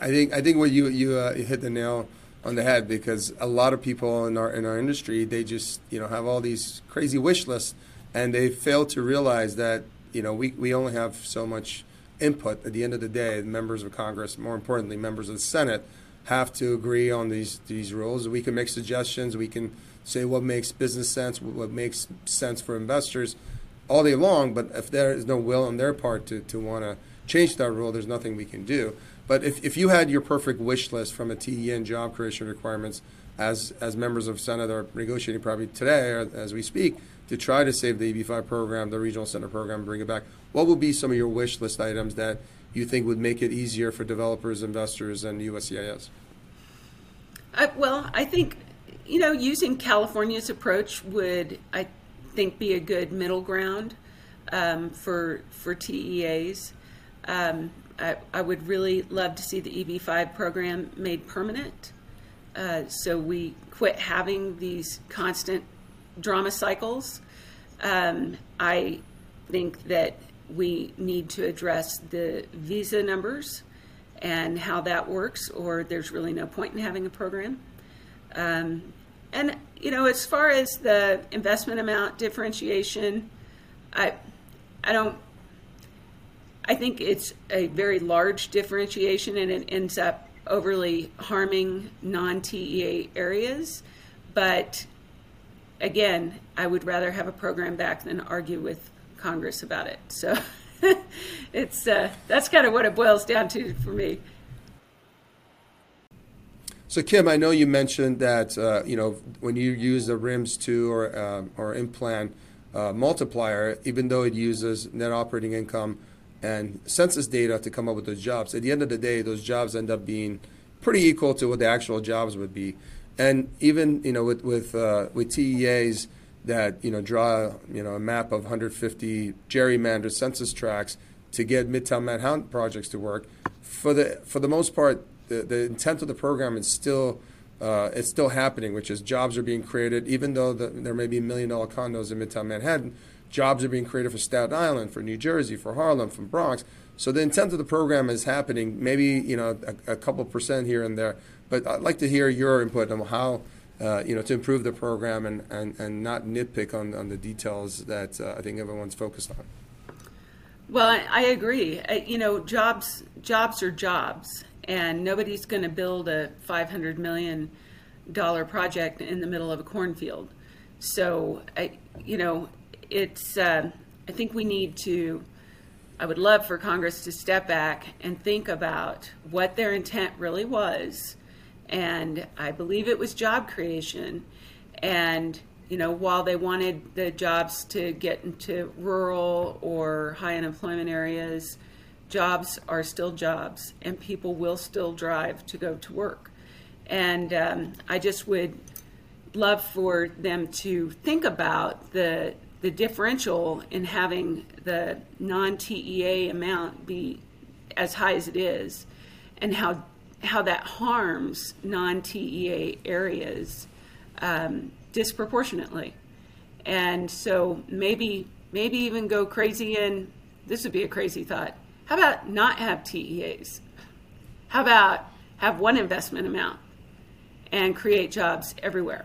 I think I think what you you, uh, you hit the nail on the head because a lot of people in our in our industry they just you know have all these crazy wish lists and they fail to realize that you know we, we only have so much input at the end of the day members of congress more importantly members of the senate have to agree on these these rules we can make suggestions we can say what makes business sense, what makes sense for investors all day long. But if there is no will on their part to, to want to change that rule, there's nothing we can do. But if, if you had your perfect wish list from a TEN job creation requirements, as as members of Senate are negotiating probably today or as we speak, to try to save the EB5 program, the regional center program, bring it back, what would be some of your wish list items that you think would make it easier for developers, investors, and USCIS? Uh, well, I think you know, using California's approach would, I think, be a good middle ground um, for for TEAs. Um, I, I, would really love to see the EB5 program made permanent, uh, so we quit having these constant drama cycles. Um, I think that we need to address the visa numbers and how that works, or there's really no point in having a program. Um, and you know, as far as the investment amount differentiation, I I don't I think it's a very large differentiation and it ends up overly harming non-TEA areas. But again, I would rather have a program back than argue with Congress about it. So it's uh, that's kind of what it boils down to for me. So Kim, I know you mentioned that uh, you know when you use the RIMS two or uh, or IMPLAN uh, multiplier, even though it uses net operating income and census data to come up with those jobs, at the end of the day, those jobs end up being pretty equal to what the actual jobs would be. And even you know with with uh, with TEAs that you know draw you know a map of 150 gerrymandered census tracts to get Midtown Manhattan projects to work, for the for the most part the, the intent of the program is still uh, it's still happening, which is jobs are being created, even though the, there may be million dollar condos in Midtown Manhattan. Jobs are being created for Staten Island, for New Jersey, for Harlem, from Bronx. So the intent of the program is happening, maybe you know a, a couple percent here and there. But I'd like to hear your input on how uh, you know to improve the program and, and, and not nitpick on, on the details that uh, I think everyone's focused on. Well, I, I agree. I, you know, jobs jobs are jobs, and nobody's going to build a five hundred million dollar project in the middle of a cornfield. So, I, you know, it's. Uh, I think we need to. I would love for Congress to step back and think about what their intent really was, and I believe it was job creation, and you know, while they wanted the jobs to get into rural or high unemployment areas, jobs are still jobs, and people will still drive to go to work. And um, I just would love for them to think about the the differential in having the non-TEA amount be as high as it is, and how how that harms non-TEA areas um, disproportionately. And so maybe maybe even go crazy and this would be a crazy thought. How about not have TEAs? How about have one investment amount and create jobs everywhere?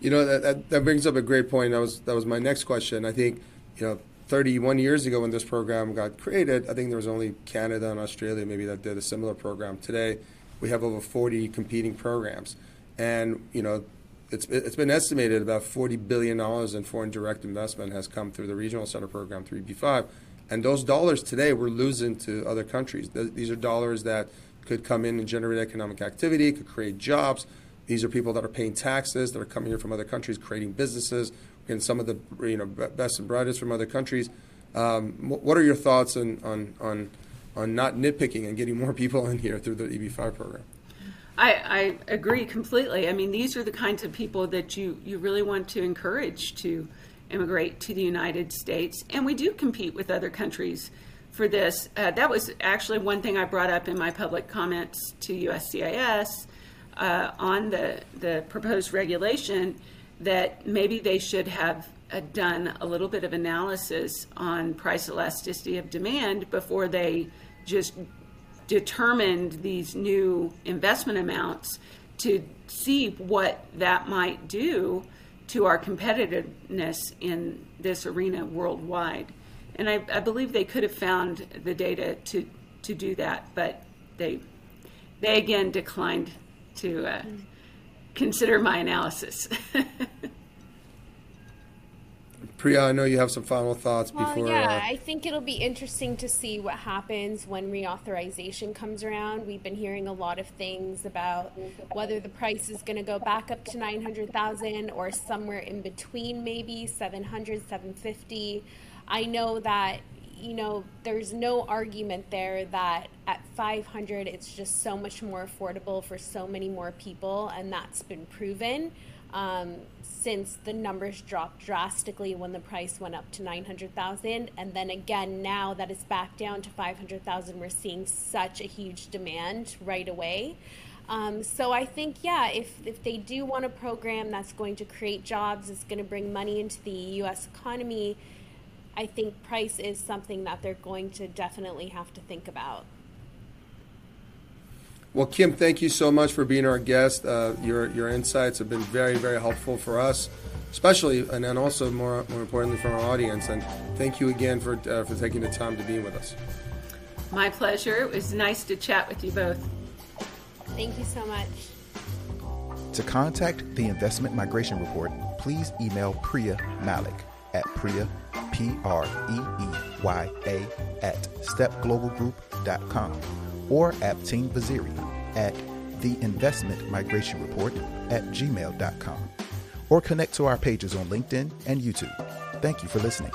You know that, that, that brings up a great point. That was that was my next question. I think you know 31 years ago when this program got created, I think there was only Canada and Australia maybe that did a similar program. Today, we have over 40 competing programs, and you know it's it's been estimated about 40 billion dollars in foreign direct investment has come through the regional center program EB5, and those dollars today we're losing to other countries. These are dollars that could come in and generate economic activity, could create jobs. These are people that are paying taxes, that are coming here from other countries, creating businesses, and some of the you know best and brightest from other countries. Um, what are your thoughts on, on, on, on not nitpicking and getting more people in here through the EB5 program? I, I, agree completely. I mean, these are the kinds of people that you, you really want to encourage to immigrate to the United States. And we do compete with other countries for this. Uh, that was actually one thing I brought up in my public comments to USCIS uh, on the, the proposed regulation that maybe they should have uh, done a little bit of analysis on price elasticity of demand before they just determined these new investment amounts to see what that might do to our competitiveness in this arena worldwide. And I, I believe they could have found the data to, to do that, but they, they again declined to uh, consider my analysis. Preeya, I know you have some final thoughts well, before. Yeah, uh, I think it'll be interesting to see what happens when reauthorization comes around. We've been hearing a lot of things about whether the price is going to go back up to 900,000 or somewhere in between, maybe 700, 750. I know that you know, there's no argument there that at 500 it's just so much more affordable for so many more people, and that's been proven um, since the numbers dropped drastically when the price went up to 900,000. And then again, now that it's back down to 500,000, we're seeing such a huge demand right away. Um, so I think, yeah, if, if they do want a program that's going to create jobs, it's going to bring money into the U.S. economy I think price is something that they're going to definitely have to think about. Well, Kim, thank you so much for being our guest. Uh, your your insights have been very very helpful for us, especially and then also more more importantly for our audience. And thank you again for uh, for taking the time to be with us. My pleasure. It was nice to chat with you both. Thank you so much. To contact the Investment Migration Report, please email Preeya Malik at Preeya, P R E E Y A, at stepglobalgroup.com or Abteen Vaziri at the Investment Migration Report at gmail.com or connect to our pages on LinkedIn and YouTube. Thank you for listening.